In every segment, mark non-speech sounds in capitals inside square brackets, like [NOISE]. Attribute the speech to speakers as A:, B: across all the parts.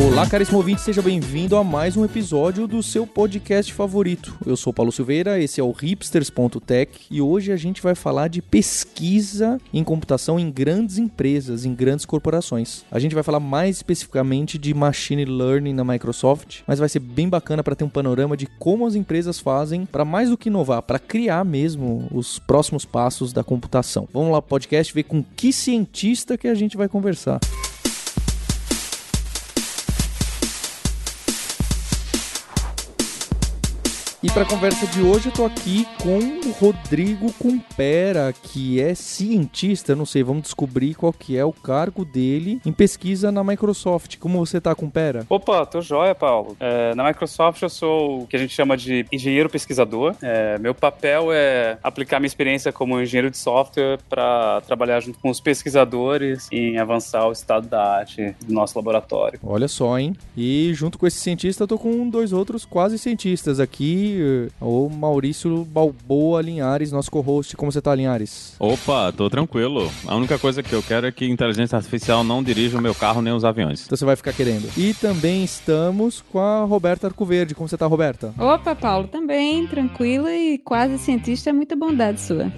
A: Olá, caríssimo ouvinte, seja bem-vindo a mais um episódio do seu podcast favorito. Eu sou Paulo Silveira, esse é o hipsters.tech e hoje a gente vai falar de pesquisa em computação em grandes empresas, em grandes corporações. A gente vai falar mais especificamente de machine learning na Microsoft, mas vai ser bem bacana para ter um panorama de como as empresas fazem para mais do que inovar, para criar mesmo os próximos passos da computação. Vamos lá, podcast, ver com que cientista que a gente vai conversar. E para a conversa de hoje eu tô aqui com o Rodrigo Cumpera, que é cientista, não sei, vamos descobrir qual que é o cargo dele em pesquisa na Microsoft. Como você tá, Cumpera?
B: Opa, tô joia, Paulo. É, na Microsoft eu sou o que a gente chama de engenheiro pesquisador. É, meu papel é aplicar minha experiência como engenheiro de software para trabalhar junto com os pesquisadores em avançar o estado da arte do nosso laboratório.
A: Olha só, hein? E junto com esse cientista eu tô com dois outros quase cientistas aqui o Maurício Balboa Linhares, nosso co-host. Como você tá, Linhares?
C: Opa, tô tranquilo. A única coisa que eu quero é que a inteligência artificial não dirija o meu carro nem os aviões.
A: Então você vai ficar querendo. E também estamos com a Roberta Arcoverde. Como você tá, Roberta?
D: Opa, Paulo, também, tranquila e quase cientista, é muita bondade sua.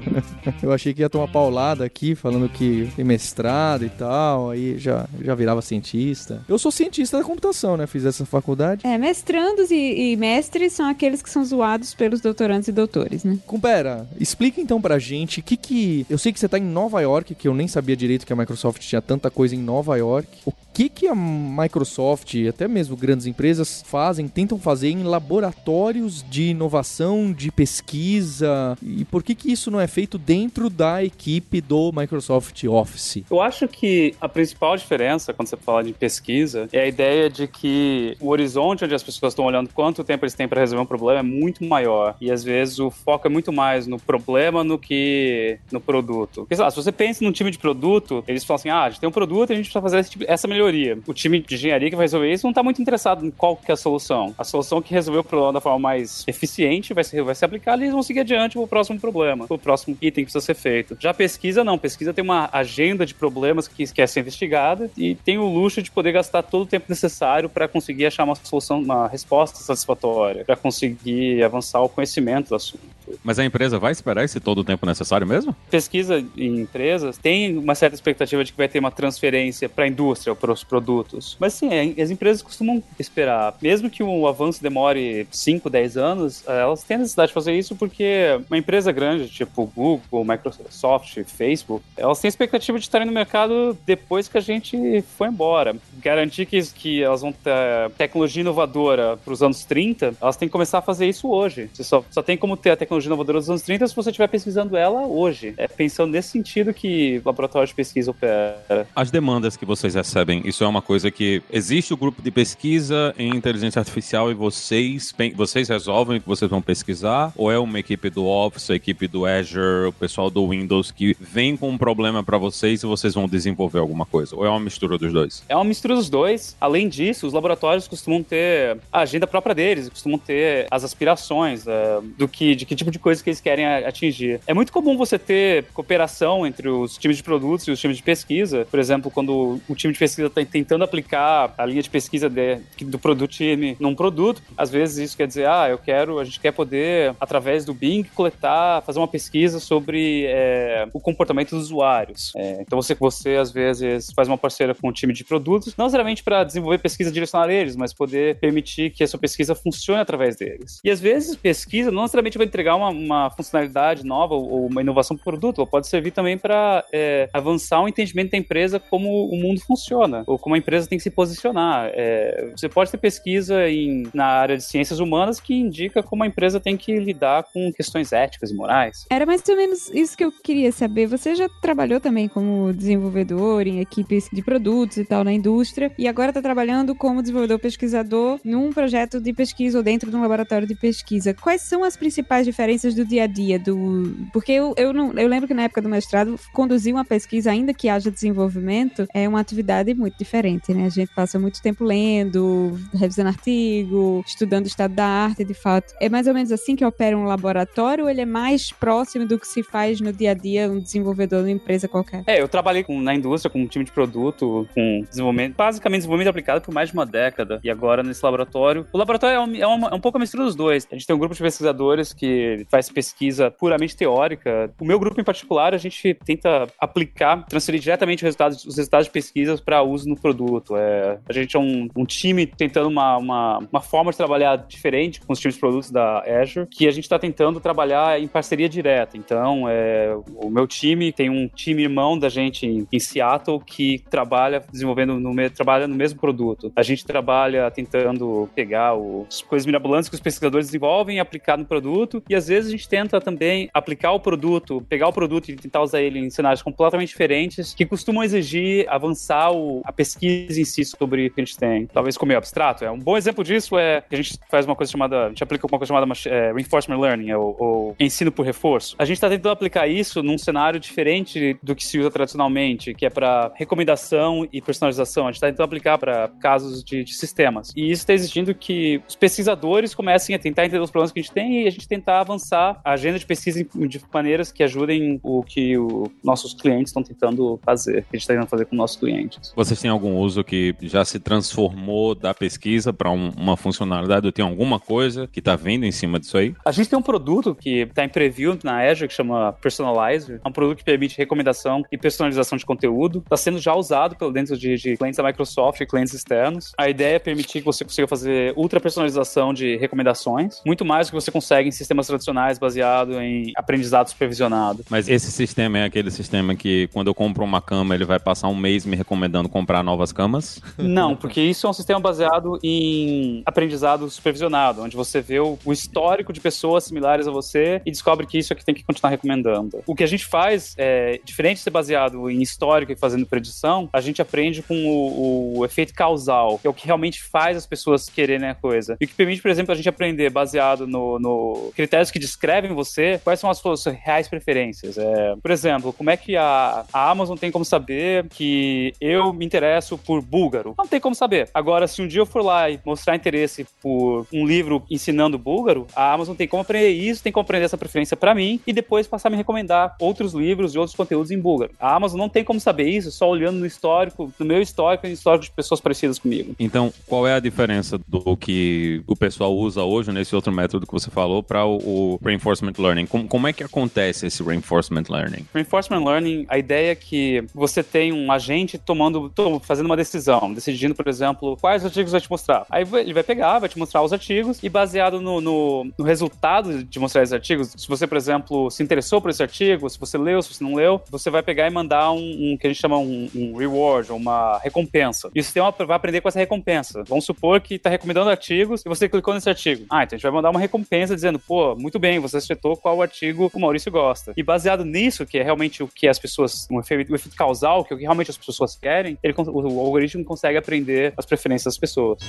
D: [LAUGHS]
A: eu achei que ia tomar paulada aqui, falando que tem mestrado e tal, aí já, já virava cientista. Eu sou cientista da computação, né? Fiz essa faculdade.
D: É, mestrandos e, e mestres são aqueles que são zoados pelos doutorandos e doutores, né?
A: Cumpera, explica então pra gente o que que... Eu sei que você tá em Nova York, que eu nem sabia direito que a Microsoft tinha tanta coisa em Nova York. O que que a Microsoft e até mesmo grandes empresas fazem, tentam fazer em laboratórios de inovação, de pesquisa? E por que que isso não é feito dentro da equipe do Microsoft Office?
B: Eu acho que a principal diferença quando você fala de pesquisa é a ideia de que o horizonte onde as pessoas estão olhando quanto tempo eles têm para resolver um problema é muito maior. E às vezes o foco é muito mais no problema do que no produto. Porque, sei lá, se você pensa num time de produto, eles falam assim: ah, a gente tem um produto e a gente precisa fazer tipo, essa melhoria. O time de engenharia que vai resolver isso não está muito interessado em qual que é a solução. A solução que resolveu o problema da forma mais eficiente vai ser, vai aplicada e eles vão seguir adiante para o próximo problema, para o próximo item que precisa ser feito. Já pesquisa, não. Pesquisa tem uma agenda de problemas que quer ser investigada e tem o luxo de poder gastar todo o tempo necessário para conseguir achar uma solução, uma resposta satisfatória, para conseguir avançar o conhecimento do assunto.
C: Mas a empresa vai esperar esse todo o tempo necessário mesmo?
B: Pesquisa em empresas tem uma certa expectativa de que vai ter uma transferência para a indústria, para os produtos. Mas sim, é, as empresas costumam esperar. Mesmo que o avanço demore 5, 10 anos, eh, elas têm necessidade de fazer isso porque uma empresa grande, tipo Google, Microsoft, Facebook, elas têm expectativa de estarem no mercado depois que a gente foi embora. Garantir que, que elas vão ter tecnologia inovadora para os anos 30, elas têm que começar a fazer isso hoje. Você só, só tem como ter a tecnologia inovadora dos anos 30 se você estiver pesquisando ela hoje. É pensando nesse sentido que o laboratório de pesquisa opera.
C: As demandas que vocês recebem, isso é uma coisa que existe o grupo de pesquisa em inteligência artificial e vocês, vocês resolvem o que vocês vão pesquisar? Ou é uma equipe do Office, a equipe do Azure, o pessoal do Windows que vem com um problema para vocês e vocês vão desenvolver alguma coisa? Ou é uma mistura dos dois?
B: É uma mistura dos dois. Além disso, os laboratórios costumam ter a agenda própria deles, costumam ter as aspirações uh, do que, de que tipo de coisa que eles querem atingir. É muito comum você ter cooperação entre os times de produtos e os times de pesquisa. Por exemplo, quando o time de pesquisa está tentando aplicar a linha de pesquisa de, do produto time num produto, às vezes isso quer dizer, ah, eu quero, a gente quer poder, através do Bing, coletar, fazer uma pesquisa sobre é, o comportamento dos usuários. É, então você, você, às vezes, faz uma parceira com o time de produtos, não necessariamente para desenvolver pesquisa direcionada a eles, mas poder permitir que essa pesquisa funcione através deles. E às vezes, pesquisa não necessariamente vai entregar uma, uma funcionalidade nova ou uma inovação para o produto, ela pode servir também para é, avançar o entendimento da empresa como o mundo funciona, ou como a empresa tem que se posicionar. É, você pode ter pesquisa em, na área de ciências humanas que indica como a empresa tem que lidar com questões éticas e morais.
D: Era mais ou menos isso que eu queria saber. Você já trabalhou também como desenvolvedor em equipes de produtos e tal na indústria, e agora está trabalhando como desenvolvedor pesquisador num projeto de pesquisa ou dentro de um laboratório de pesquisa. Quais são as principais diferenças diferenças do dia a dia, do porque eu, eu, não, eu lembro que na época do mestrado, conduzir uma pesquisa, ainda que haja desenvolvimento, é uma atividade muito diferente, né? A gente passa muito tempo lendo, revisando artigo, estudando o estado da arte, de fato. É mais ou menos assim que opera um laboratório ou ele é mais próximo do que se faz no dia a dia um desenvolvedor numa empresa qualquer?
B: É, eu trabalhei com, na indústria com um time de produto, com desenvolvimento, basicamente desenvolvimento aplicado por mais de uma década. E agora nesse laboratório. O laboratório é um, é, uma, é um pouco a mistura dos dois. A gente tem um grupo de pesquisadores que faz pesquisa puramente teórica. O meu grupo em particular, a gente tenta aplicar, transferir diretamente os resultados, os resultados de pesquisas para uso no produto. É, a gente é um, um time tentando uma, uma, uma, forma de trabalhar diferente com os times de produtos da Azure, que a gente está tentando trabalhar em parceria direta. Então, é, o meu time tem um time irmão da gente em, em Seattle que trabalha desenvolvendo no, trabalha no mesmo produto. A gente trabalha tentando pegar as coisas mirabolantes que os pesquisadores desenvolvem e aplicar no produto. E às vezes a gente tenta também aplicar o produto, pegar o produto e tentar usar ele em cenários completamente diferentes que costumam exigir avançar o, a pesquisa em si sobre o que a gente tem. Talvez como meio abstrato. É um bom exemplo disso é que a gente faz uma coisa chamada, a gente aplica uma coisa chamada é, reinforcement learning, ou, ou, ensino por reforço. A gente está tentando aplicar isso num cenário diferente do que se usa tradicionalmente, que é para recomendação e personalização. A gente está tentando aplicar para casos de, de, sistemas. E isso está exigindo que os pesquisadores comecem a tentar entender os problemas que a gente tem e a gente tentar avançar a agenda de pesquisa de maneiras que ajudem o que os nossos clientes estão tentando fazer, que a gente está tentando fazer com nossos clientes.
C: Vocês têm algum uso que já se transformou da pesquisa para um, uma funcionalidade? Ou tem alguma coisa que está vindo em cima disso aí?
B: A gente tem um produto que está em preview na Azure que chama Personalizer. É um produto que permite recomendação e personalização de conteúdo. Está sendo já usado pelo dentro de, de clientes da Microsoft e clientes externos. A ideia é permitir que você consiga fazer ultra personalização de recomendações, muito mais do que você consegue em sistemas tradicionais baseado em aprendizado supervisionado.
C: Mas esse sistema é aquele sistema que quando eu compro uma cama, ele vai passar um mês me recomendando comprar novas camas? [LAUGHS]
B: Não, porque isso é um sistema baseado em aprendizado supervisionado, onde você vê o, o histórico de pessoas similares a você e descobre que isso é que tem que continuar recomendando. O que a gente faz, é, diferente de ser baseado em histórico e fazendo predição, a gente aprende com o, o efeito causal, que é o que realmente faz as pessoas quererem a coisa. E o que permite, por exemplo, a gente aprender baseado no, no critérios que descrevem você, quais são as suas reais preferências. É, por exemplo, como é que a, a Amazon tem como saber que eu me interesso por búlgaro? Não tem como saber. Agora, se um dia eu for lá e mostrar interesse por um livro ensinando búlgaro, a Amazon tem como aprender isso, tem como aprender essa preferência para mim e depois passar a me recomendar outros livros e outros conteúdos em búlgaro. A Amazon não tem como saber isso só olhando no histórico, no meu histórico e no histórico de pessoas parecidas comigo.
C: Então, qual é a diferença do que o pessoal usa hoje nesse outro método que você falou para o, reinforcement learning? Como, como é que acontece esse reinforcement learning?
B: Reinforcement learning, a ideia é que você tem um agente tomando, fazendo uma decisão, decidindo, por exemplo, quais artigos vai te mostrar. Aí ele vai pegar, vai te mostrar os artigos e baseado no, no, no resultado de mostrar esses artigos, se você, por exemplo, se interessou por esse artigo, se você leu, se você não leu, você vai pegar e mandar um, um que a gente chama um, um reward, uma recompensa. E o sistema vai aprender com essa recompensa. Vamos supor que está recomendando artigos e você clicou nesse artigo. Ah, então a gente vai mandar uma recompensa dizendo, pô, muito bem, você acertou qual artigo o Maurício gosta. E baseado nisso, que é realmente o que as pessoas, um efeito, o efeito causal, que é o que realmente as pessoas querem, ele, o, o algoritmo consegue aprender as preferências das pessoas.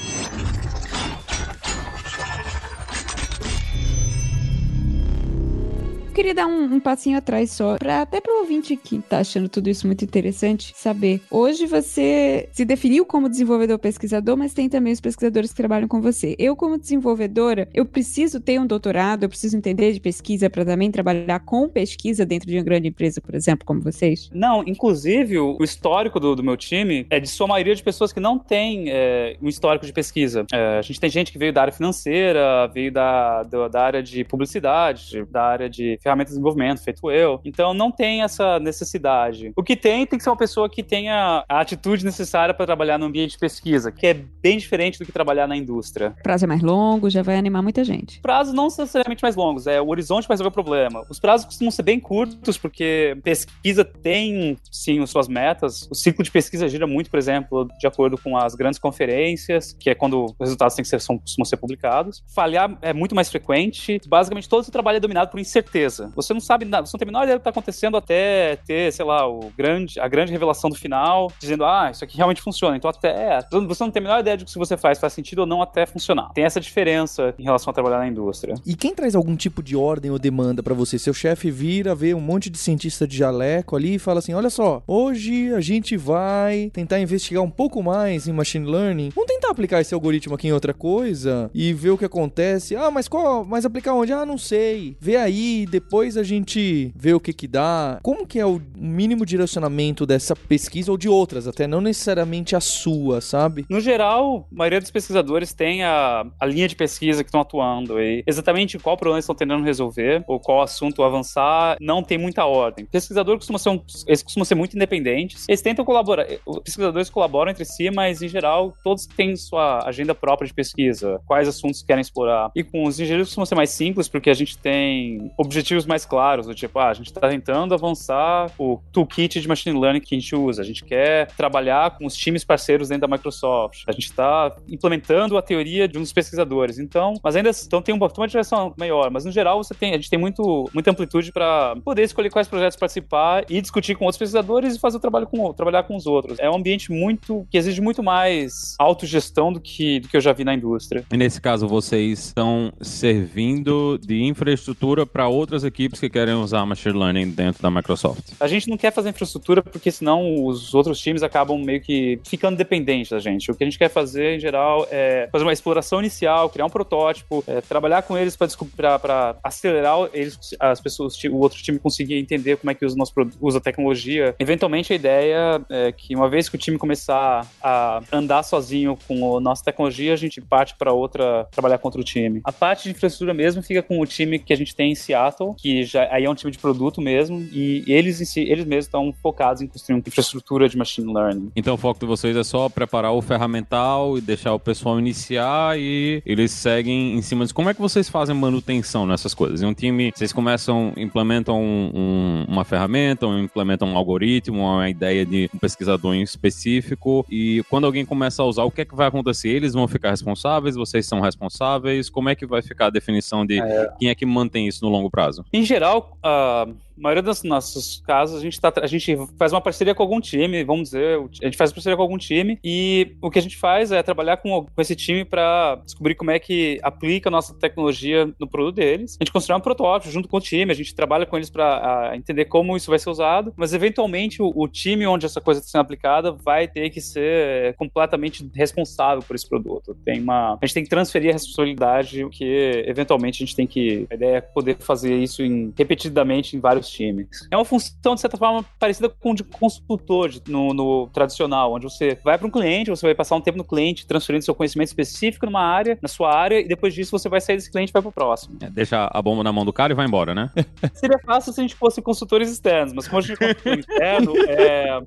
D: Queria dar um, um passinho atrás só, para até pro ouvinte que tá achando tudo isso muito interessante, saber. Hoje você se definiu como desenvolvedor pesquisador, mas tem também os pesquisadores que trabalham com você. Eu, como desenvolvedora, eu preciso ter um doutorado, eu preciso entender de pesquisa para também trabalhar com pesquisa dentro de uma grande empresa, por exemplo, como vocês?
B: Não, inclusive o histórico do, do meu time é de sua maioria de pessoas que não têm é, um histórico de pesquisa. É, a gente tem gente que veio da área financeira, veio da, da, da área de publicidade, da área de ferramentas de desenvolvimento, feito eu. Então não tem essa necessidade. O que tem tem que ser uma pessoa que tenha a atitude necessária para trabalhar no ambiente de pesquisa, que é bem diferente do que trabalhar na indústria.
D: O prazo é mais longo, já vai animar muita gente.
B: Prazos não necessariamente mais longos, é o horizonte para resolver o problema. Os prazos costumam ser bem curtos, porque pesquisa tem, sim, suas metas. O ciclo de pesquisa gira muito, por exemplo, de acordo com as grandes conferências, que é quando os resultados têm que ser, são, costumam ser publicados. Falhar é muito mais frequente. Basicamente, todo o trabalho é dominado por incerteza. Coisa. Você não sabe nada, você não tem a menor ideia do que tá acontecendo até ter, sei lá, o grande, a grande revelação do final, dizendo, ah, isso aqui realmente funciona. Então até, você não tem a menor ideia de que se você faz faz sentido ou não até funcionar. Tem essa diferença em relação a trabalhar na indústria.
A: E quem traz algum tipo de ordem ou demanda para você? Seu chefe vira, vê um monte de cientista de jaleco ali e fala assim, olha só, hoje a gente vai tentar investigar um pouco mais em machine learning. Vamos tentar aplicar esse algoritmo aqui em outra coisa e ver o que acontece. Ah, mas qual, mas aplicar onde? Ah, não sei. Vê aí, depois a gente vê o que que dá. Como que é o mínimo direcionamento dessa pesquisa ou de outras, até não necessariamente a sua, sabe?
B: No geral, a maioria dos pesquisadores tem a, a linha de pesquisa que estão atuando e exatamente qual problema estão tentando resolver ou qual assunto avançar, não tem muita ordem. Pesquisador costuma ser um, eles costumam ser muito independentes. Eles tentam colaborar, os pesquisadores colaboram entre si, mas em geral todos têm sua agenda própria de pesquisa, quais assuntos querem explorar. E com os engenheiros costumam ser mais simples porque a gente tem objetivos mais claros, do tipo, ah, a gente está tentando avançar o toolkit de machine learning que a gente usa, a gente quer trabalhar com os times parceiros dentro da Microsoft, a gente está implementando a teoria de um dos pesquisadores. Então, mas ainda então tem tem uma direção maior, mas no geral você tem, a gente tem muito, muita amplitude para poder escolher quais projetos participar e discutir com outros pesquisadores e fazer o trabalho com trabalhar com os outros. É um ambiente muito que exige muito mais autogestão do que do que eu já vi na indústria.
C: E nesse caso vocês estão servindo de infraestrutura para outras equipes que querem usar machine learning dentro da Microsoft.
B: A gente não quer fazer infraestrutura porque senão os outros times acabam meio que ficando dependentes da gente. O que a gente quer fazer em geral é fazer uma exploração inicial, criar um protótipo, é, trabalhar com eles para acelerar eles, as pessoas, o outro time conseguir entender como é que usa, nosso, usa a tecnologia. Eventualmente a ideia é que uma vez que o time começar a andar sozinho com a nossa tecnologia, a gente parte para outra, trabalhar contra o time. A parte de infraestrutura mesmo fica com o time que a gente tem em Seattle, que já aí é um time de produto mesmo, e eles em si, eles mesmos estão focados em construir uma infraestrutura de machine learning.
C: Então o foco de vocês é só preparar o ferramental e deixar o pessoal iniciar e eles seguem em cima disso. Como é que vocês fazem manutenção nessas coisas? Em um time, vocês começam, implementam um, um, uma ferramenta, ou implementam um algoritmo, uma ideia de um pesquisador em específico, e quando alguém começa a usar, o que é que vai acontecer? Eles vão ficar responsáveis? Vocês são responsáveis? Como é que vai ficar a definição de é. quem é que mantém isso no longo prazo?
B: Em geral, a maioria dos nossos casos, a gente, tá, a gente faz uma parceria com algum time, vamos dizer, a gente faz parceria com algum time e o que a gente faz é trabalhar com, com esse time para descobrir como é que aplica a nossa tecnologia no produto deles. A gente constrói um protótipo junto com o time, a gente trabalha com eles para entender como isso vai ser usado, mas eventualmente o, o time onde essa coisa está sendo aplicada vai ter que ser completamente responsável por esse produto. Tem uma, a gente tem que transferir a responsabilidade, que eventualmente a gente tem que, a ideia é poder fazer isso em, repetidamente em vários times. É uma função, de certa forma, parecida com de consultor no, no tradicional, onde você vai para um cliente, você vai passar um tempo no cliente, transferindo seu conhecimento específico numa área, na sua área, e depois disso você vai sair desse cliente e vai para o próximo.
C: É, deixa a bomba na mão do cara e vai embora, né? [LAUGHS]
B: Seria fácil se a gente fosse consultores externos, mas como a gente é consultor interno, é,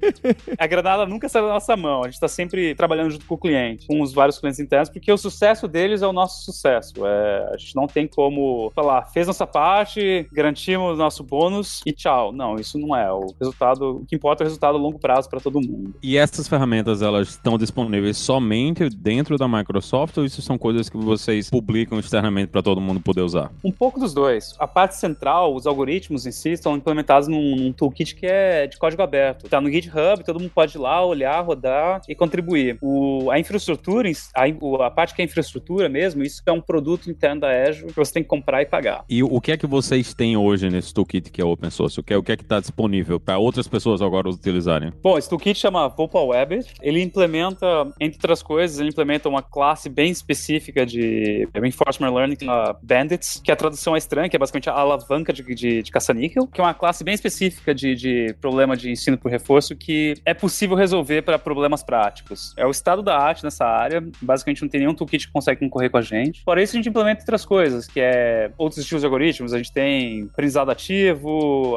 B: a granada nunca sai da nossa mão. A gente está sempre trabalhando junto com o cliente, com os vários clientes internos, porque o sucesso deles é o nosso sucesso. É, a gente não tem como falar, fez nossa parte, garantimos nosso bônus, e tchau. Não, isso não é. O resultado, o que importa é o resultado a longo prazo para todo mundo.
C: E essas ferramentas, elas estão disponíveis somente dentro da Microsoft ou isso são coisas que vocês publicam externamente para todo mundo poder usar?
B: Um pouco dos dois. A parte central, os algoritmos em si, estão implementados num, num toolkit que é de código aberto. Tá no GitHub, todo mundo pode ir lá, olhar, rodar e contribuir. O, a infraestrutura, a, a parte que é infraestrutura mesmo, isso é um produto interno da Azure que você tem que comprar e pagar.
C: E o que é que vocês têm hoje nesse toolkit que é open source? O que é, o que é que está disponível para outras pessoas agora utilizarem?
B: Bom, esse toolkit chama Vopa Web. Ele implementa, entre outras coisas, ele implementa uma classe bem específica de Reinforcement Learning, na Bandits, que a tradução é estranha, que é basicamente a alavanca de, de, de caça-níquel, que é uma classe bem específica de, de problema de ensino por reforço que é possível resolver para problemas práticos. É o estado da arte nessa área. Basicamente, não tem nenhum toolkit que consegue concorrer com a gente. Fora isso, a gente implementa outras coisas, que é outros estilos de algoritmos. A gente tem aprendizado ativo,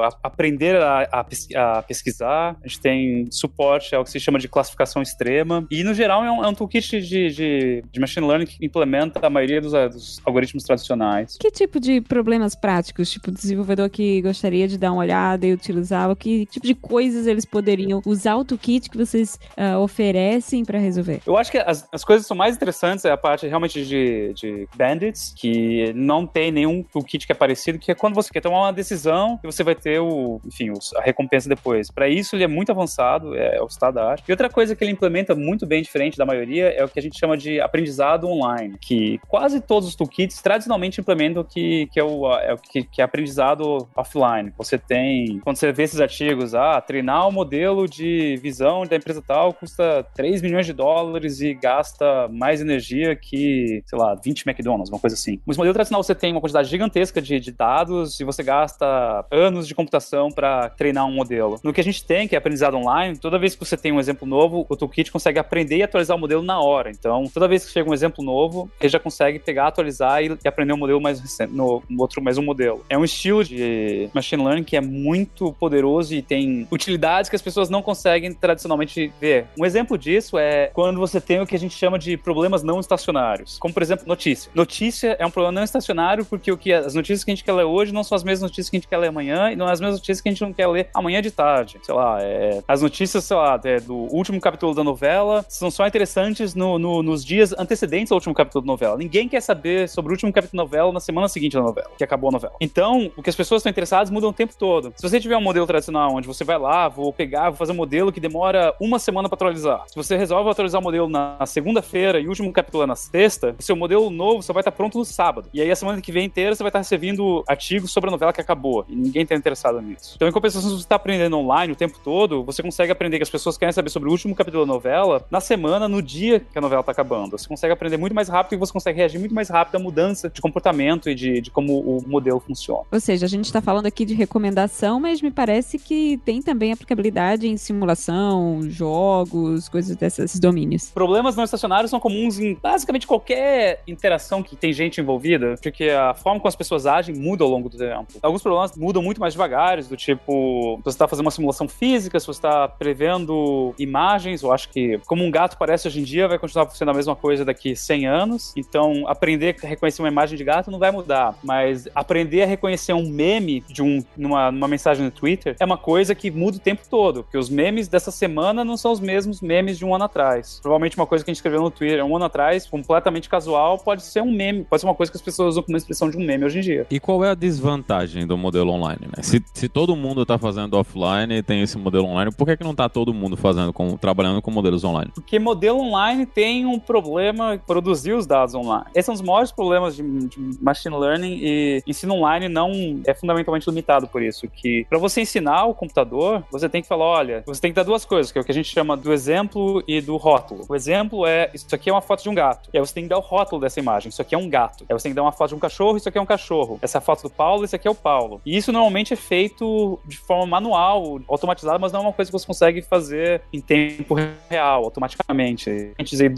B: a, aprender a, a, a, pesquisar, a gente tem suporte ao que se chama de classificação extrema, e no geral é um, é um toolkit de, de, de, machine learning que implementa a maioria dos, dos, algoritmos tradicionais.
D: Que tipo de problemas práticos, tipo desenvolvedor que gostaria de dar uma olhada e utilizar, o que tipo de coisas eles poderiam usar o toolkit que vocês uh, oferecem para resolver?
B: Eu acho que as, as coisas são mais interessantes é a parte realmente de, de bandits, que não tem nenhum toolkit que é parecido, que é quando você quer tomar uma decisão e você vai ter o, enfim, a recompensa depois. Para isso, ele é muito avançado, é, é o estado da arte. E outra coisa que ele implementa muito bem diferente da maioria é o que a gente chama de aprendizado online, que quase todos os toolkits tradicionalmente implementam que, que é o, é o que, que, é aprendizado offline. Você tem, quando você vê esses artigos, ah, treinar o modelo de visão da empresa tal custa 3 milhões de dólares e gasta mais energia que, sei lá, 20 McDonald's, uma coisa assim. Mas modelo tradicional você tem uma quantidade gigantesca de, de dados e você gasta anos de computação para treinar um modelo. No que a gente tem, que é aprendizado online, toda vez que você tem um exemplo novo, o toolkit consegue aprender e atualizar o modelo na hora. Então, toda vez que chega um exemplo novo, ele já consegue pegar, atualizar e, aprender um modelo mais recente, no, outro mais um modelo. É um estilo de machine learning que é muito poderoso e tem utilidades que as pessoas não conseguem tradicionalmente ver. Um exemplo disso é quando você tem o que a gente chama de problemas não estacionários, como por exemplo notícia. Notícia é um problema não estacionário porque o que as notícias que a gente quer ler hoje não são as mesmas notícias que a gente quer ler amanhã e não são as mesmas notícias que a gente não quer ler amanhã de tarde. Sei lá, é, as notícias, sei lá, é, do último capítulo da novela são só interessantes no, no, nos dias antecedentes ao último capítulo da novela. Ninguém quer saber sobre o último capítulo da novela na semana seguinte da novela, que acabou a novela. Então, o que as pessoas estão interessadas muda o tempo todo. Se você tiver um modelo tradicional onde você vai lá, vou pegar, vou fazer um modelo que demora uma semana para atualizar. Se você resolve atualizar o modelo na segunda-feira e o último capítulo é na sexta, seu modelo novo só vai estar pronto no sábado. E aí a semana que vem inteira você vai estar recebendo artigos sobre a novela que acabou. E ninguém está interessado nisso. Então, em compensação, se você está aprendendo online o tempo todo, você consegue aprender que as pessoas querem saber sobre o último capítulo da novela na semana, no dia que a novela está acabando. Você consegue aprender muito mais rápido e você consegue reagir muito mais rápido à mudança de comportamento e de, de como o modelo funciona.
D: Ou seja, a gente está falando aqui de recomendação, mas me parece que tem também aplicabilidade em simulação, jogos, coisas desses domínios.
B: Problemas não estacionários são comuns em basicamente qualquer interação que tem gente envolvida, porque a forma como as pessoas agem muda ao longo do tempo. Alguns problemas mudam muito mais devagar, do tipo, você está fazendo uma simulação física, se você está prevendo imagens, eu acho que como um gato parece hoje em dia, vai continuar sendo a mesma coisa daqui 100 anos. Então, aprender a reconhecer uma imagem de gato não vai mudar, mas aprender a reconhecer um meme de um numa, numa mensagem no Twitter é uma coisa que muda o tempo todo, porque os memes dessa semana não são os mesmos memes de um ano atrás. Provavelmente uma coisa que a gente escreveu no Twitter um ano atrás, completamente casual, pode ser um meme, pode ser uma coisa que as pessoas usam como expressão de um meme hoje em dia.
C: E qual é a desvantagem do modelo online, né? Se, se todo mundo está fazendo offline e tem esse modelo online, por que, que não está todo mundo fazendo com, trabalhando com modelos online?
B: Porque modelo online tem um problema produzir os dados online. Esse é um dos maiores problemas de, de machine learning e ensino online não é fundamentalmente limitado por isso, que para você ensinar o computador, você tem que falar, olha, você tem que dar duas coisas, que é o que a gente chama do exemplo e do rótulo. O exemplo é, isso aqui é uma foto de um gato. E aí você tem que dar o rótulo dessa imagem, isso aqui é um gato. Aí você tem que dar uma foto de um cachorro, isso aqui é um cachorro. Essa é foto do Paulo, esse aqui é o Paulo. E isso normalmente é feito de forma manual, automatizada, mas não é uma coisa que você consegue fazer em tempo real, automaticamente.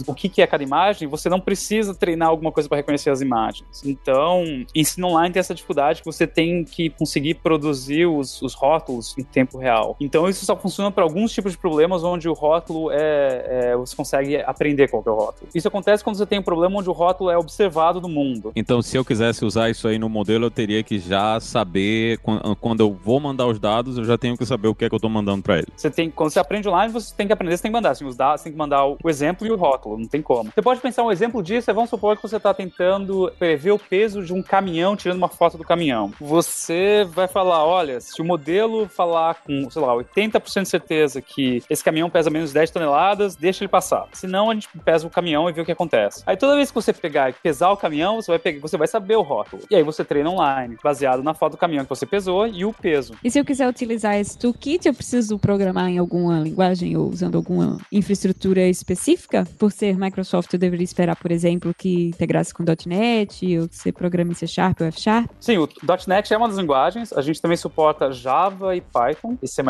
B: O que é cada imagem, você não precisa treinar alguma coisa para reconhecer as imagens. Então, ensino online tem essa dificuldade que você tem que conseguir produzir os, os rótulos em tempo real. Então, isso só funciona para alguns tipos de problemas onde o rótulo é, é, você consegue aprender qual é o rótulo. Isso acontece quando você tem um problema onde o rótulo é observado no mundo.
C: Então, se eu quisesse usar isso aí no modelo, eu teria que já saber quando eu vou mandar os dados, eu já tenho que saber o que é que eu estou mandando para ele.
B: Você tem, quando você aprende online, você tem que aprender, você tem que mandar assim, os dados, você tem que mandar o exemplo e o rótulo, não tem como. Você pode pensar um exemplo disso, é, vamos supor que você está tentando prever o peso de um caminhão tirando uma foto do caminhão. Você vai falar, olha, se o modelo falar com, sei lá, 80% de certeza que esse caminhão pesa menos de 10 toneladas, deixa ele passar. Senão a gente pesa o caminhão e vê o que acontece. Aí toda vez que você pegar e pesar o caminhão, você vai pegar, você vai saber o rótulo. E aí você treina online, baseado na foto do caminhão que você pesou e o peso.
D: E se eu quiser utilizar esse toolkit, eu preciso programar em alguma linguagem ou usando alguma infraestrutura específica? Por ser Microsoft, eu deveria esperar, por exemplo, que integrasse com .NET ou que você programe em C Sharp ou F Sharp?
B: Sim, o .NET é uma das linguagens. A gente também suporta Java e Python e C++.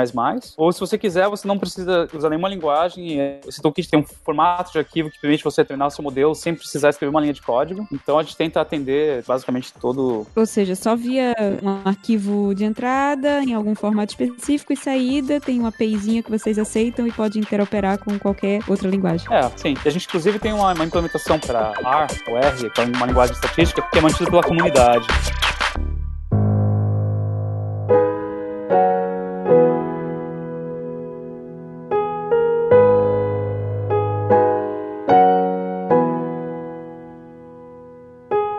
B: Ou se você quiser, você não precisa usar nenhuma linguagem. Esse toolkit tem um formato de arquivo que permite você treinar o seu modelo sem precisar escrever uma linha de código. Então a gente tenta atender basicamente todo.
D: Ou seja, só via um arquivo código de entrada em algum formato específico e saída tem uma APIzinha que vocês aceitam e pode interoperar com qualquer outra linguagem.
B: É, sim. A gente, inclusive, tem uma, uma implementação para R ou R, que é uma linguagem de estatística, que é mantida pela comunidade.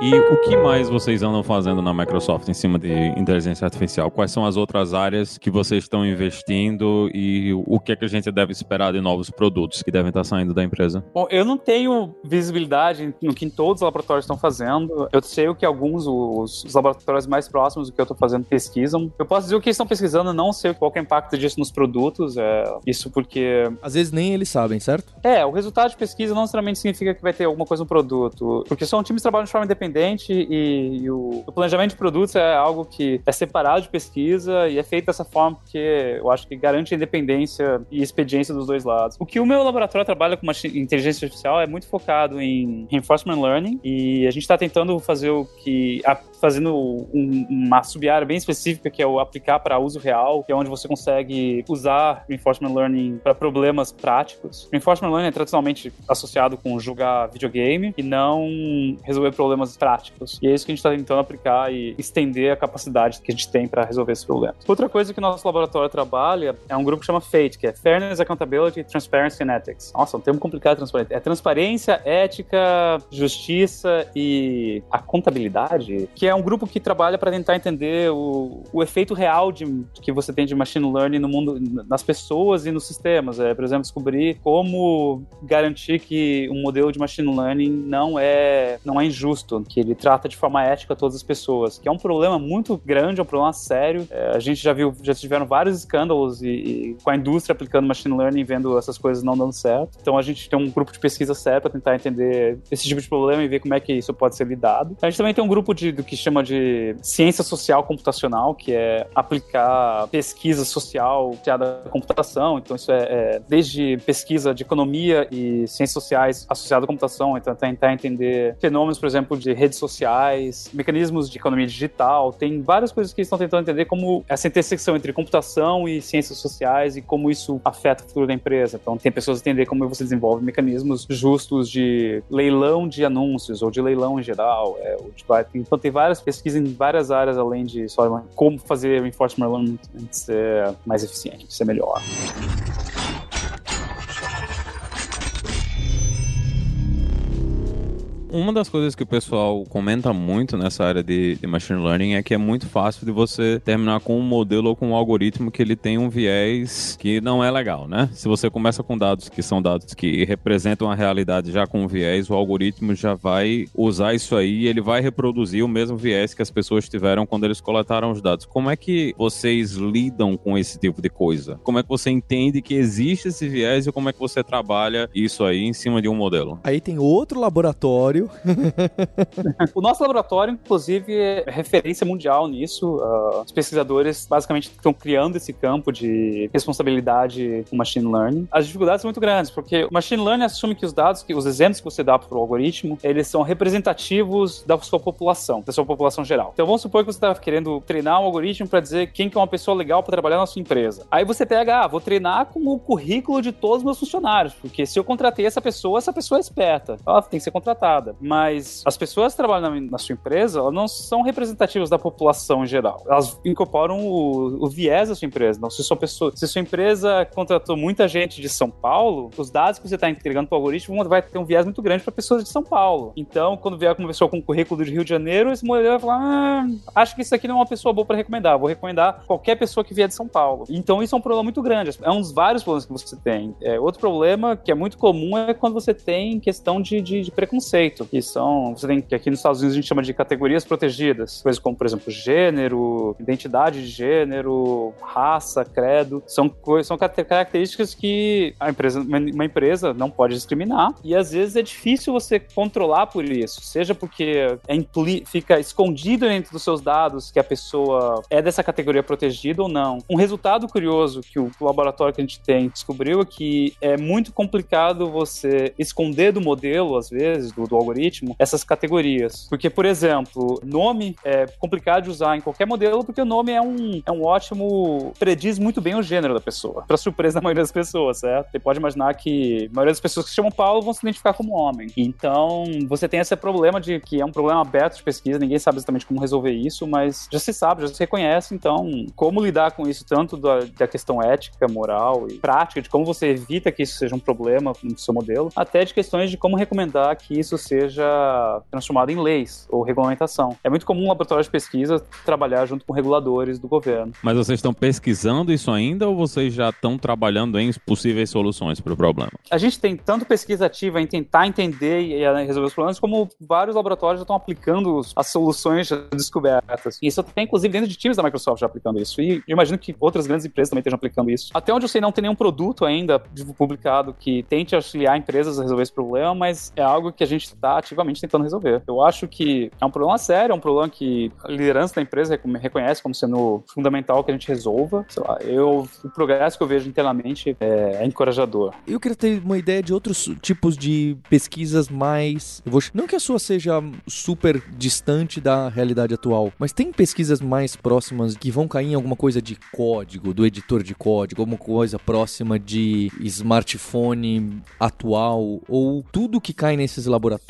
C: E o que mais vocês andam fazendo na Microsoft em cima de inteligência artificial? Quais são as outras áreas que vocês estão investindo e o que é que a gente deve esperar de novos produtos que devem estar saindo da empresa?
B: Bom, eu não tenho visibilidade no que todos os laboratórios estão fazendo. Eu sei o que alguns, os, os laboratórios mais próximos do que eu estou fazendo, pesquisam. Eu posso dizer o que eles estão pesquisando, não sei qual é o impacto disso nos produtos. É, isso porque.
A: Às vezes nem eles sabem, certo?
B: É, o resultado de pesquisa não necessariamente significa que vai ter alguma coisa no produto. Porque são times que trabalham de forma independente e, e o, o, planejamento de produtos é algo que é separado de pesquisa e é feito dessa forma porque eu acho que garante a independência e expediência dos dois lados. O que o meu laboratório trabalha com inteligência artificial é muito focado em reinforcement learning e a gente está tentando fazer o que a, fazendo um, uma sub-área bem específica que é o aplicar para uso real, que é onde você consegue usar reinforcement learning para problemas práticos. Reinforcement learning é tradicionalmente associado com jogar videogame e não resolver problemas práticos. E é isso que a gente está tentando aplicar e estender a capacidade que a gente tem para resolver esses problemas. Outra coisa que o nosso laboratório trabalha é um grupo que chama FATE, que é Fairness, Accountability, Transparency and Ethics. Nossa, um termo complicado transparente. É transparência, ética, justiça e a contabilidade, que é um grupo que trabalha para tentar entender o, o efeito real de, que você tem de machine learning no mundo, nas pessoas e nos sistemas. É, por exemplo, descobrir como garantir que um modelo de machine learning não é, não é injusto, que ele trata de forma ética todas as pessoas, que é um problema muito grande, é um problema sério. É, a gente já viu, já tiveram vários escândalos e, e, com a indústria aplicando machine learning, vendo essas coisas não dando certo. Então a gente tem um grupo de pesquisa sério para tentar entender esse tipo de problema e ver como é que isso pode ser lidado. A gente também tem um grupo de, do que chama de ciência social computacional, que é aplicar pesquisa social criada à computação. Então isso é, é desde pesquisa de economia e ciências sociais associada à computação, então tentar entender fenômenos, por exemplo, de redes sociais, mecanismos de economia digital, tem várias coisas que estão tentando entender como essa intersecção entre computação e ciências sociais e como isso afeta o futuro da empresa. Então, tem pessoas entender como você desenvolve mecanismos justos de leilão de anúncios ou de leilão em geral. É, então, tem várias pesquisas em várias áreas além de só como fazer o enforcement learning ser mais eficiente, ser melhor.
C: Uma das coisas que o pessoal comenta muito nessa área de, de, machine learning é que é muito fácil de você terminar com um modelo ou com um algoritmo que ele tem um viés que não é legal, né? Se você começa com dados que são dados que representam a realidade já com um viés, o algoritmo já vai usar isso aí e ele vai reproduzir o mesmo viés que as pessoas tiveram quando eles coletaram os dados. Como é que vocês lidam com esse tipo de coisa? Como é que você entende que existe esse viés e como é que você trabalha isso aí em cima de um modelo?
A: Aí tem outro laboratório [LAUGHS]
B: o nosso laboratório, inclusive, é referência mundial nisso. Uh, os pesquisadores basicamente estão criando esse campo de responsabilidade com machine learning. As dificuldades são muito grandes, porque o machine learning assume que os dados, que os exemplos que você dá para o algoritmo, eles são representativos da sua população, da sua população geral. Então vamos supor que você está querendo treinar um algoritmo para dizer quem que é uma pessoa legal para trabalhar na sua empresa. Aí você pega, ah, vou treinar com o currículo de todos os meus funcionários, porque se eu contratei essa pessoa, essa pessoa é esperta. Ela tem que ser contratada mas as pessoas que trabalham na, na sua empresa, elas não são representativas da população em geral. Elas incorporam o, o viés da sua empresa. Então, se sua, pessoa, se sua empresa contratou muita gente de São Paulo, os dados que você está entregando para o algoritmo vai ter um viés muito grande para pessoas de São Paulo. Então, quando vier uma pessoa com um currículo de Rio de Janeiro, esse modelo vai falar: ah, acho que isso aqui não é uma pessoa boa para recomendar. Vou recomendar qualquer pessoa que vier de São Paulo. Então, isso é um problema muito grande. É um dos vários problemas que você tem. É, outro problema que é muito comum é quando você tem questão de, de, de preconceito que são, você tem que aqui nos Estados Unidos a gente chama de categorias protegidas, coisas como, por exemplo, gênero, identidade de gênero, raça, credo, são coisas, são características que a empresa, uma empresa não pode discriminar. E às vezes é difícil você controlar por isso, seja porque é fica escondido dentro dos seus dados que a pessoa é dessa categoria protegida ou não. Um resultado curioso que o laboratório que a gente tem descobriu é que é muito complicado você esconder do modelo, às vezes, do, do algoritmo algoritmo essas categorias. Porque, por exemplo, nome é complicado de usar em qualquer modelo, porque o nome é um, é um ótimo. prediz muito bem o gênero da pessoa. Pra surpresa da maioria das pessoas, certo? Você pode imaginar que a maioria das pessoas que se chamam Paulo vão se identificar como homem. Então, você tem esse problema de que é um problema aberto de pesquisa, ninguém sabe exatamente como resolver isso, mas já se sabe, já se reconhece. Então, como lidar com isso, tanto da, da questão ética, moral e prática, de como você evita que isso seja um problema no seu modelo, até de questões de como recomendar que isso seja transformado em leis ou regulamentação. É muito comum um laboratório de pesquisa trabalhar junto com reguladores do governo.
C: Mas vocês estão pesquisando isso ainda ou vocês já estão trabalhando em possíveis soluções para o problema?
B: A gente tem tanto pesquisa ativa em tentar entender e resolver os problemas, como vários laboratórios já estão aplicando as soluções descobertas. E isso tem, inclusive, dentro de times da Microsoft já aplicando isso. E eu imagino que outras grandes empresas também estejam aplicando isso. Até onde eu sei, não tem nenhum produto ainda publicado que tente auxiliar empresas a resolver esse problema, mas é algo que a gente está ativamente tentando resolver. Eu acho que é um problema sério, é um problema que a liderança da empresa reconhece como sendo fundamental que a gente resolva. Sei lá, eu, o progresso que eu vejo internamente é, é encorajador.
A: Eu queria ter uma ideia de outros tipos de pesquisas mais. Vou... Não que a sua seja super distante da realidade atual, mas tem pesquisas mais próximas que vão cair em alguma coisa de código, do editor de código, alguma coisa próxima de smartphone atual, ou tudo que cai nesses laboratórios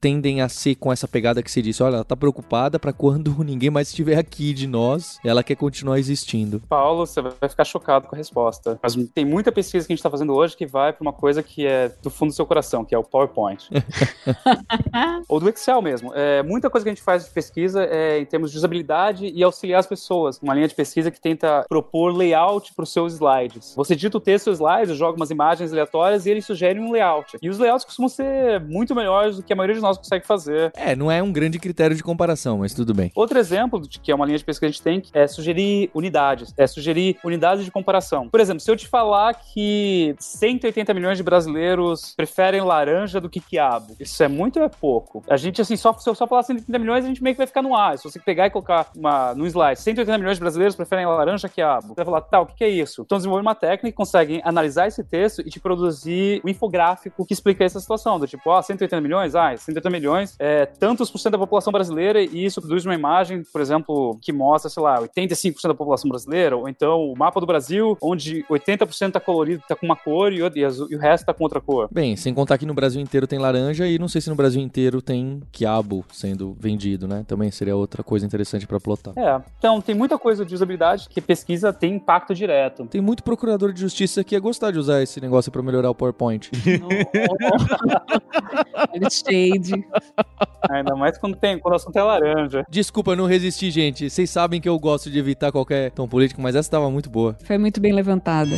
A: tendem a ser com essa pegada que você disse: olha, ela tá preocupada para quando [LAUGHS] ninguém mais estiver aqui de nós, ela quer continuar existindo.
B: Paulo, você vai ficar chocado com a resposta. Mas tem muita pesquisa que a gente tá fazendo hoje que vai para uma coisa que é do fundo do seu coração, que é o PowerPoint. [LAUGHS] Ou do Excel mesmo. É, muita coisa que a gente faz de pesquisa é em termos de usabilidade e auxiliar as pessoas. Uma linha de pesquisa que tenta propor layout para os seus slides. Você digita o texto do slide, joga umas imagens aleatórias e ele sugere um layout. E os layouts costumam ser muito melhores do que a maioria de nós consegue fazer.
A: É, não é um grande critério de comparação, mas tudo bem.
B: Outro exemplo, de que é uma linha de pesquisa que a gente tem, é sugerir unidades. É sugerir unidades de comparação. Por exemplo, se eu te falar que 180 milhões de brasileiros preferem laranja do que quiabo, isso é muito ou é pouco? A gente, assim, só, se eu só falar 180 milhões, a gente meio que vai ficar no ar. Se você pegar e colocar uma, no slide, 180 milhões de brasileiros preferem laranja que quiabo, você vai falar, tá, o que, é isso? Então desenvolver uma técnica que consegue analisar esse texto e te produzir um infográfico que explica essa situação, do tipo, ah, 180 milhões? Ah, 180 milhões é tantos por cento da população brasileira e isso produz uma imagem, por exemplo, que mostra, sei lá, 85% da população brasileira, ou então o mapa do Brasil, onde 80% tá colorido, tá com uma cor e, e, e o resto tá com outra cor.
A: Bem, sem contar que no Brasil inteiro tem laranja e não sei se no Brasil inteiro tem quiabo sendo vendido, né? Também seria outra coisa interessante para plotar.
B: É, então tem muita coisa de usabilidade que pesquisa tem impacto direto.
A: Tem muito procurador de justiça que ia gostar de usar esse negócio para melhorar o PowerPoint. [LAUGHS] [LAUGHS]
D: shade. [LAUGHS]
B: Ainda mais quando tem quando o assunto é laranja.
A: Desculpa, não resisti, gente. Vocês sabem que eu gosto de evitar qualquer tom político, mas essa estava muito boa.
D: Foi muito bem levantada.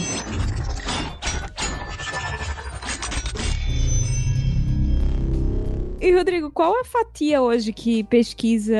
D: E, Rodrigo, qual a fatia hoje que pesquisa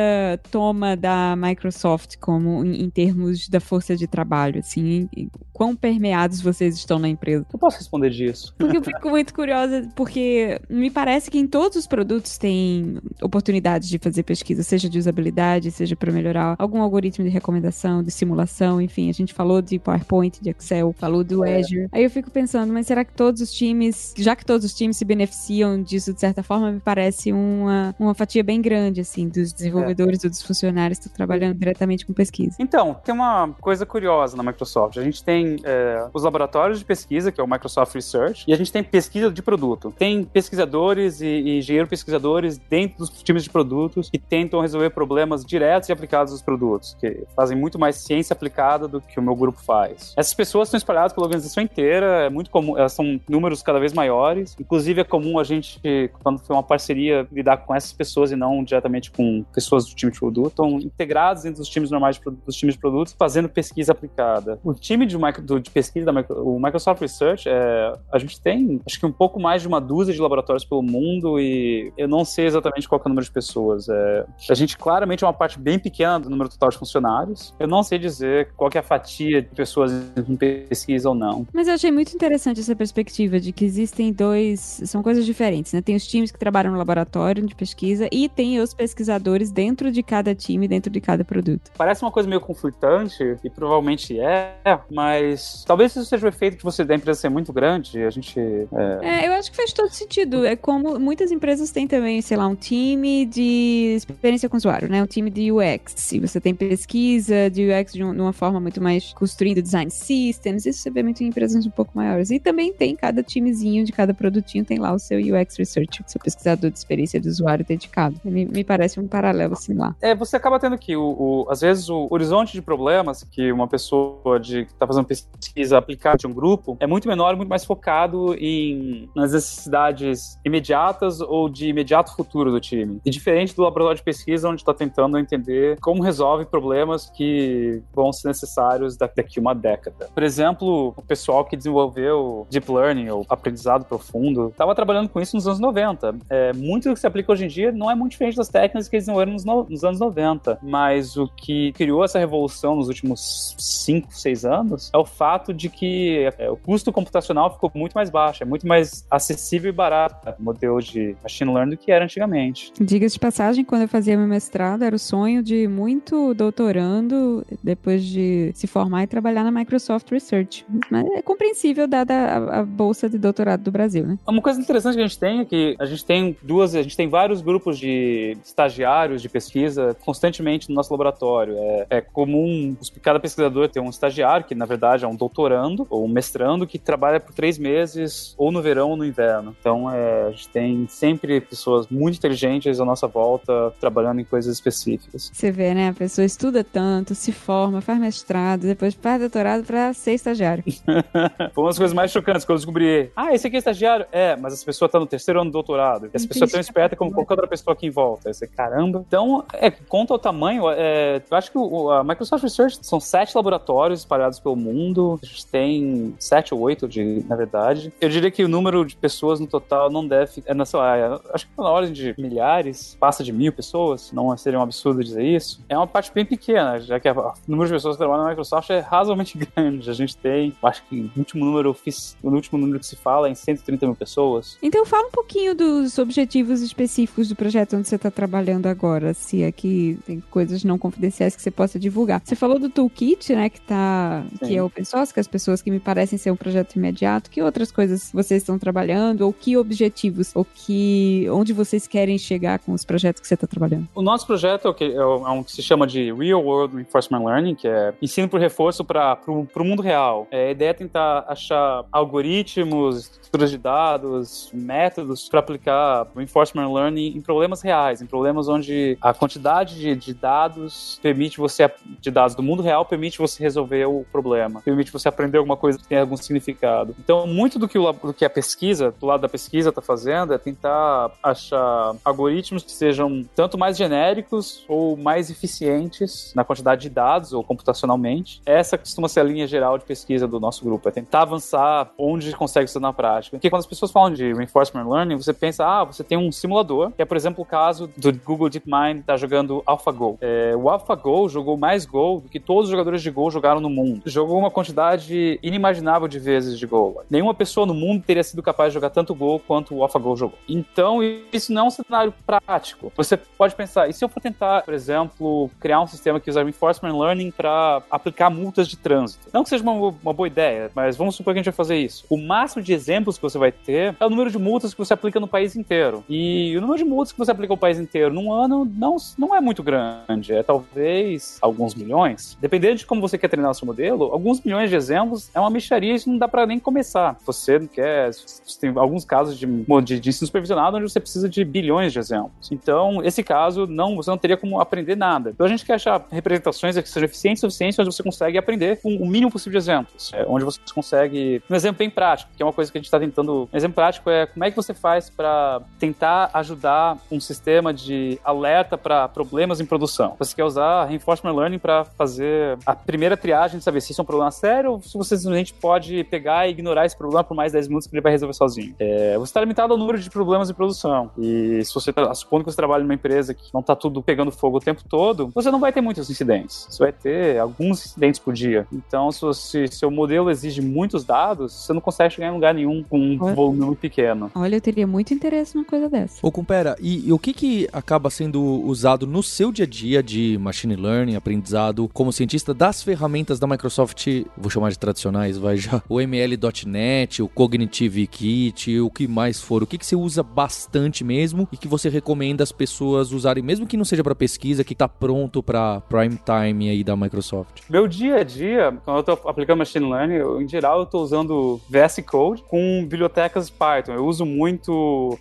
D: toma da Microsoft como em, em termos da força de trabalho? Assim, quão permeados vocês estão na empresa?
B: Eu posso responder disso.
D: Porque eu fico muito curiosa, porque me parece que em todos os produtos tem oportunidades de fazer pesquisa, seja de usabilidade, seja para melhorar algum algoritmo de recomendação, de simulação, enfim, a gente falou de PowerPoint, de Excel, falou do é. Azure. Aí eu fico pensando, mas será que todos os times, já que todos os times se beneficiam disso de certa forma, me parece uma, uma fatia bem grande, assim, dos desenvolvedores é. ou dos funcionários que estão trabalhando diretamente com pesquisa.
B: Então, tem uma coisa curiosa na Microsoft. A gente tem é, os laboratórios de pesquisa, que é o Microsoft Research, e a gente tem pesquisa de produto. Tem pesquisadores e, e engenheiros pesquisadores dentro dos times de produtos que tentam resolver problemas diretos e aplicados aos produtos, que fazem muito mais ciência aplicada do que o meu grupo faz. Essas pessoas estão espalhadas pela organização inteira, é muito comum, elas são números cada vez maiores. Inclusive, é comum a gente, quando foi uma parceria lidar com essas pessoas e não diretamente com pessoas do time de produto, estão integrados dentro dos times normais dos times de produtos, fazendo pesquisa aplicada. O time de, de pesquisa da o Microsoft Research, é, a gente tem acho que um pouco mais de uma dúzia de laboratórios pelo mundo e eu não sei exatamente qual é o número de pessoas. É, a gente claramente é uma parte bem pequena do número total de funcionários. Eu não sei dizer qual é a fatia de pessoas em pesquisa ou não.
D: Mas eu achei muito interessante essa perspectiva de que existem dois, são coisas diferentes, né? Tem os times que trabalham no laboratório laboratório de pesquisa e tem os pesquisadores dentro de cada time, dentro de cada produto.
B: Parece uma coisa meio conflitante, e provavelmente é, mas talvez isso seja o efeito que você da empresa ser muito grande. A gente. É...
D: é... eu acho que faz todo sentido. É como muitas empresas têm também, sei lá, um time de experiência com o usuário, né? Um time de UX. Se você tem pesquisa de UX de, uma forma muito mais construindo design systems, isso você vê muito em empresas um pouco maiores. E também tem cada timezinho de cada produtinho, tem lá o seu UX Research, seu pesquisador de experiência de usuário dedicado. Me, parece um paralelo lá.
B: É, você acaba tendo que, o, o às vezes, o horizonte de problemas que uma pessoa de, que está fazendo pesquisa aplicar de um grupo é muito menor, muito mais focado em, nas necessidades imediatas ou de imediato futuro do time. E diferente do laboratório de pesquisa, onde está tentando entender como resolve problemas que vão ser necessários daqui a uma década. Por exemplo, o pessoal que desenvolveu Deep Learning, ou aprendizado profundo, estava trabalhando com isso nos anos 90. É, muito do que se aplica hoje em dia não é muito diferente das técnicas que eles desenvolveram nos, no, nos anos 90, mas o que criou essa revolução nos últimos 5, 6 anos é o fato de que é, o custo computacional ficou muito mais baixo, é muito mais acessível e barato o modelo de machine learning do que era antigamente.
D: Diga-se de passagem, quando eu fazia meu mestrado, era o sonho de muito doutorando depois de se formar e trabalhar na Microsoft Research. Mas é compreensível dada a, a bolsa de doutorado do Brasil, né?
B: Uma coisa interessante que a gente tem é que a gente tem duas, a gente tem vários grupos de estagiários de pesquisa constantemente no nosso laboratório. É, é comum cada pesquisador ter um estagiário, que na verdade é um doutorando ou um mestrando, que trabalha por três meses, ou no verão ou no inverno. Então é, a gente tem sempre pessoas muito inteligentes à nossa volta trabalhando em coisas específicas.
D: Você vê, né? A pessoa estuda tanto, se forma, faz mestrado, depois faz doutorado para ser estagiário. [LAUGHS]
B: Foi uma das coisas mais chocantes quando eu descobri. Ah, esse aqui é estagiário? É, mas essa pessoa tá no terceiro ano do doutorado. Essa pessoa é tão esperta como qualquer outra pessoa aqui em volta. Esse caramba. Então, é, conta o tamanho. É, eu acho que o, a Microsoft Research são sete laboratórios espalhados pelo mundo. A gente tem sete ou oito, de, na verdade. Eu diria que o número de pessoas no total não deve. É, nessa, acho que tá na ordem de milhares, passa de mil pessoas. Não seria um absurdo dizer isso. É uma parte bem pequena, já que o número de pessoas que trabalham na Microsoft é razoavelmente [LAUGHS] grande. A gente tem, acho que o último número, o último número que se fala é em 130 mil pessoas.
D: Então fala um pouquinho dos objetivos específicos do projeto onde você está trabalhando agora, se é que tem coisas não confidenciais que você possa divulgar. Você falou do Toolkit, né, que tá, que é open source, que as pessoas que me parecem ser um projeto imediato. Que outras coisas vocês estão trabalhando ou que objetivos ou que onde vocês querem chegar com os projetos que você está trabalhando?
B: O nosso projeto é, o que, é um que se chama de Real World Reinforcement Learning, que é ensino por reforço para o mundo real. É, a ideia é tentar achar algoritmos, estruturas de dados, métodos para aplicar reinforcement learning em problemas reais, em problemas onde a quantidade de, de, dados permite você, de dados do mundo real, permite você resolver o problema, permite você aprender alguma coisa que tem algum significado. Então, muito do que, o, do que a pesquisa, do lado da pesquisa, está fazendo é tentar achar algoritmos que sejam tanto mais genéricos ou mais eficientes na quantidade de dados ou computacionalmente. Essa costuma ser a linha geral de pesquisa do nosso grupo, é tentar avançar onde consegue isso na prática. Porque quando as pessoas falam de reinforcement learning, você pensa, ah, você tem um simulador, que é, por exemplo, o caso do Google DeepMind estar tá jogando AlphaGo. É, o AlphaGo jogou mais Go do que todos os jogadores de Go jogaram no mundo. Jogou uma quantidade inimaginável de vezes de Go. Nenhuma pessoa no mundo teria sido capaz de jogar tanto Go quanto o AlphaGo jogou. Então, isso não é um cenário prático. Você pode pensar, e se eu for tentar, por exemplo, criar um sistema que usa reinforcement learning para aplicar multas de trânsito? Não que seja uma, uma boa ideia, mas vamos supor que a gente vai fazer isso. O máximo de exemplos que você vai ter é o número de multas que você aplica no país inteiro. E o número de multas que você aplica no país inteiro num ano não, não é muito grande. É talvez alguns milhões. Dependendo de como você quer treinar o seu modelo, alguns milhões de exemplos é uma mexaria e não dá para nem começar. Você não quer. Tem alguns casos de, de, de ensino supervisionado onde você precisa de bilhões de exemplos. Então, esse caso, não, você não teria como aprender nada. Então, a gente quer achar representações que sejam eficientes o suficiente onde você consegue aprender com o mínimo possível de exemplos. É, onde você consegue. Um exemplo bem prático, que é uma coisa que a gente está tentando. Um exemplo prático é como é que você faz para tentar ajudar um sistema de alerta para problemas em produção. Você quer usar reinforcement learning para fazer a primeira triagem de saber se isso é um problema sério ou se você simplesmente pode pegar e ignorar esse problema por mais 10 minutos que ele vai resolver sozinho. É, você está limitado ao número de problemas em produção. E se você tá, supondo que você trabalha numa empresa que não está tudo pegando fogo o tempo todo, você não vai ter muitos incidentes. Você vai ter alguns incidentes por dia. Então, se, se seu modelo exige muitos dados, você não consegue chegar em lugar nenhum com um Olha. volume pequeno.
D: Olha, eu teria muito interesse numa coisa dessa.
A: Ô, Cumpera, e, e o que que acaba sendo usado no seu dia a dia de machine learning, aprendizado, como cientista das ferramentas da Microsoft vou chamar de tradicionais, vai já, o ML.NET, o Cognitive Kit, o que mais for, o que, que você usa bastante mesmo e que você recomenda as pessoas usarem, mesmo que não seja para pesquisa, que tá pronto para prime time aí da Microsoft?
B: Meu dia a dia, quando eu tô aplicando machine learning, eu, em geral eu tô usando VS Code com bibliotecas Python. Eu uso muito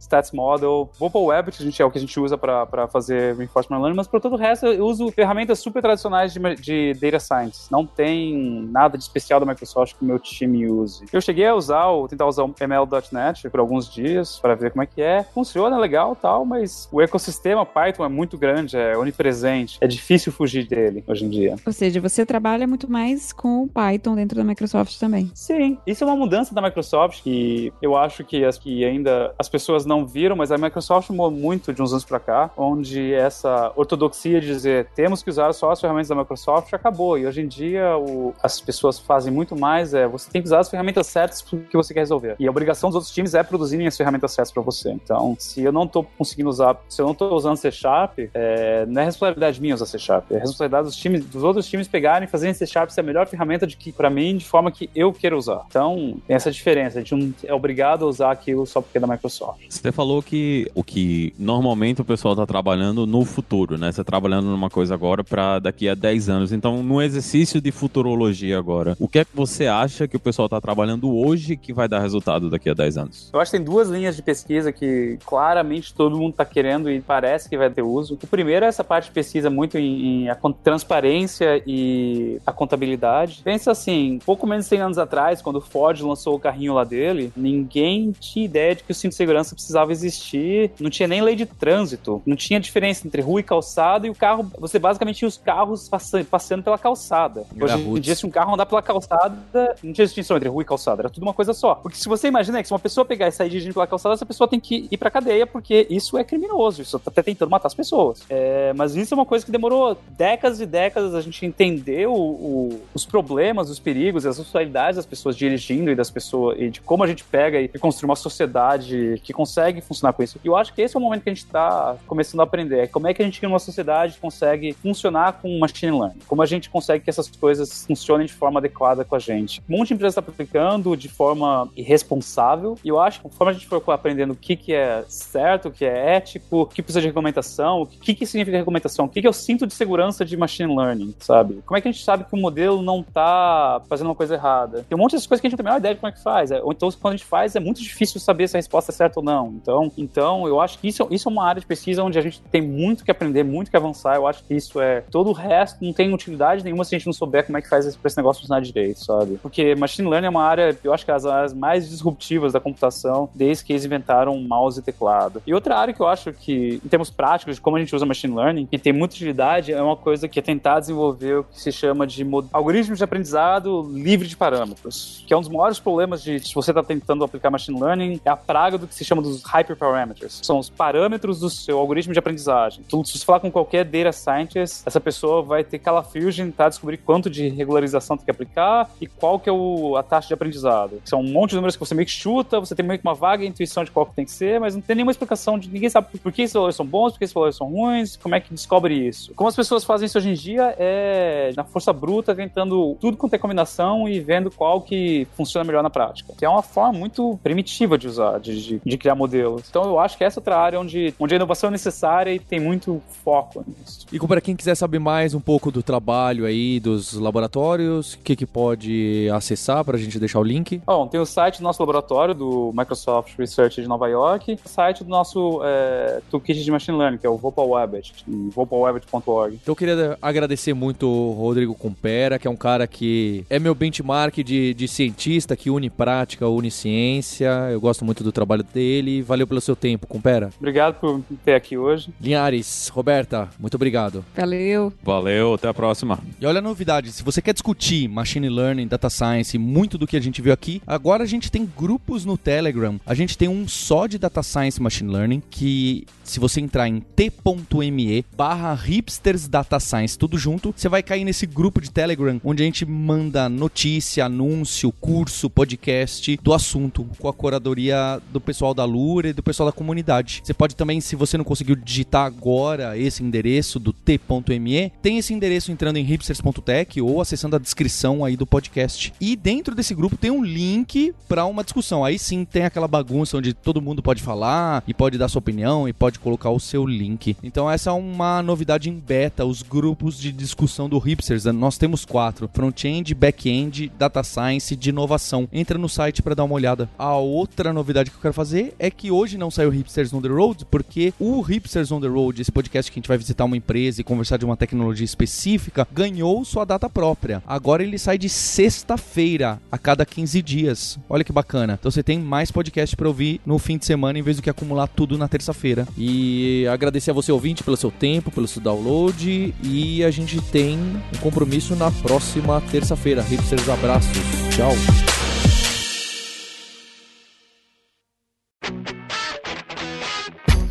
B: Stats Model, Vocal Web, que a gente, é o que a gente usa para fazer reinforcement learning, mas para todo o resto eu uso ferramentas super tradicionais de, de data science. Não tem nada de especial da Microsoft que o meu time use. Eu cheguei a usar, tentar usar o ML.NET por alguns dias para ver como é que é. Funciona legal tal, mas o ecossistema Python é muito grande, é onipresente. É difícil fugir dele hoje em dia.
D: Ou seja, você trabalha muito mais com o Python dentro da Microsoft também.
B: Sim, isso é uma mudança da Microsoft que eu acho que as que ainda as pessoas não viram, mas a Microsoft mudou muito de uns anos para cá, onde essa ortodoxia de dizer temos que usar só as ferramentas da Microsoft acabou. E hoje em dia o, as pessoas fazem muito mais, é você tem que usar as ferramentas certas que você quer resolver. E a obrigação dos outros times é produzirem as ferramentas certas para você. Então, se eu não tô conseguindo usar, se eu não tô usando C Sharp, é, não é responsabilidade minha usar C Sharp, é responsabilidade dos times, dos outros times pegarem e fazerem C Sharp ser a melhor ferramenta de que para mim de forma que eu quero usar. Então, tem essa diferença, a gente não é obrigado a usar aquilo só porque é da Microsoft.
C: Você falou que o que normalmente o pessoal tá trabalhando no futuro, né? Você tá trabalhando numa coisa agora para daqui a 10 anos. Então, no exercício de futurologia agora, o que é que você acha que o pessoal tá trabalhando hoje que vai dar resultado daqui a 10 anos?
B: Eu acho que tem duas linhas de pesquisa que claramente todo mundo tá querendo e parece que vai ter uso. O primeiro é essa parte de pesquisa muito em, em a transparência e a contabilidade. Pensa assim, pouco menos de 100 anos atrás, quando o Ford lançou o carrinho lá dele, ninguém tinha ideia de que o cinto de segurança precisava existir, não tinha nem lei de trânsito, não tinha diferença entre rua e calçada e o carro, você basicamente tinha os carros passando, passeando pela calçada. Hoje em dia, se um carro andar pela calçada, não tinha distinção entre rua e calçada, era tudo uma coisa só. Porque se você imagina que se uma pessoa pegar e sair dirigindo pela calçada, essa pessoa tem que ir pra cadeia, porque isso é criminoso, isso tá até tentando matar as pessoas. É, mas isso é uma coisa que demorou décadas e décadas a gente entender o, o, os problemas, os perigos e as responsabilidades das pessoas dirigindo e das pessoas e de como a gente pega e construir uma sociedade que consegue funcionar com isso. E eu acho que esse é o momento que a gente está começando a aprender. É como é que a gente, uma sociedade, consegue funcionar com machine learning? Como a gente consegue que essas coisas funcionem de forma adequada com a gente? Um monte de empresas está aplicando de forma irresponsável. E eu acho que conforme a gente for aprendendo o que, que é certo, o que é ético, o que precisa de regulamentação, o que, que significa regulamentação, o que, que eu sinto de segurança de machine learning, sabe? Como é que a gente sabe que o modelo não está fazendo uma coisa errada? Tem um monte de coisas que a gente não tem a menor ideia de como é que faz. Ou então, quando a gente faz, é muito difícil saber se a resposta é certa ou não. Então, então eu acho que isso, isso é uma área de pesquisa onde a gente tem muito que aprender, muito que avançar. Eu acho que isso é. Todo o resto não tem utilidade nenhuma se a gente não souber como é que faz esse, esse negócio funcionar direito, sabe? Porque machine learning é uma área, eu acho que é as áreas mais disruptivas da computação desde que eles inventaram mouse e teclado. E outra área que eu acho que, em termos práticos, de como a gente usa machine learning, que tem muita utilidade, é uma coisa que é tentar desenvolver o que se chama de algoritmos de aprendizado livre de parâmetros, que é um dos maiores problemas de se você está tentando aplicar machine learning, é a praga do que se chama dos hyperparameters. São os parâmetros do seu algoritmo de aprendizagem. Se você falar com qualquer data scientist, essa pessoa vai ter calafrio em tentar descobrir quanto de regularização tem que aplicar e qual que é o, a taxa de aprendizado. São um monte de números que você meio que chuta, você tem meio que uma vaga intuição de qual que tem que ser, mas não tem nenhuma explicação de ninguém sabe por que esses valores são bons, por que esses valores são ruins, como é que descobre isso. Como as pessoas fazem isso hoje em dia é na força bruta, tentando tudo com ter combinação e vendo qual que funciona melhor na prática. Que é uma forma muito primitiva de usar, de, de, de criar modelos. Então eu acho que essa é outra área onde, onde a inovação é necessária e tem muito foco nisso.
A: E para quem quiser saber mais um pouco do trabalho aí, dos laboratórios, o que, que pode acessar para a gente deixar o link?
B: Bom, tem o site do nosso laboratório, do Microsoft Research de Nova York, o site do nosso é, Toolkit de Machine Learning, que é o VopalWebit, vopalwebit.org.
A: Então eu queria agradecer muito o Rodrigo Compera, que é um cara que é meu benchmark de, de cientista, que une prática, une ciência. Eu gosto muito do trabalho dele. Valeu pelo seu tempo, Compera.
B: Obrigado por ter aqui hoje.
A: Linhares, Roberta, muito obrigado.
D: Valeu.
C: Valeu, até a próxima.
A: E olha a novidade, se você quer discutir machine learning, data science, muito do que a gente viu aqui, agora a gente tem grupos no Telegram. A gente tem um só de data science e machine learning que se você entrar em t.me barra hipsters data science, tudo junto, você vai cair nesse grupo de Telegram onde a gente manda notícia, anúncio, curso, podcast do assunto com a curadoria do pessoal da Lura e do pessoal da comunidade. Você pode também, se você não conseguiu digitar agora esse endereço do t.me, tem esse endereço entrando em hipsters.tech ou acessando a descrição aí do podcast. E dentro desse grupo tem um link para uma discussão. Aí sim tem aquela bagunça onde todo mundo pode falar e pode dar sua opinião e pode colocar o seu link. Então essa é uma novidade em beta, os grupos de discussão do Hipsters. Nós temos quatro: front-end, back-end, data science, de inovação. Entra no site para dar uma olhada. A outra novidade que eu quero fazer é que hoje não saiu Hipsters on the Road, porque o Hipsters on the Road, esse podcast que a gente vai visitar uma empresa e conversar de uma tecnologia específica, ganhou sua data própria. Agora ele sai de sexta-feira a cada 15 dias. Olha que bacana. Então você tem mais podcast para ouvir no fim de semana em vez do que acumular tudo na terça-feira.
E: E agradecer a você ouvinte pelo seu tempo, pelo seu download e a gente tem um compromisso na próxima terça-feira. Hipsters abraços. Tchau.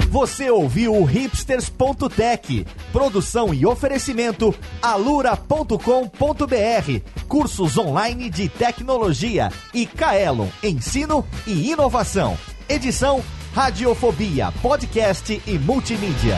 F: Você ouviu o hipsters.tech, produção e oferecimento alura.com.br, cursos online de tecnologia e Kaelon, ensino e inovação. Edição Radiofobia, podcast e multimídia.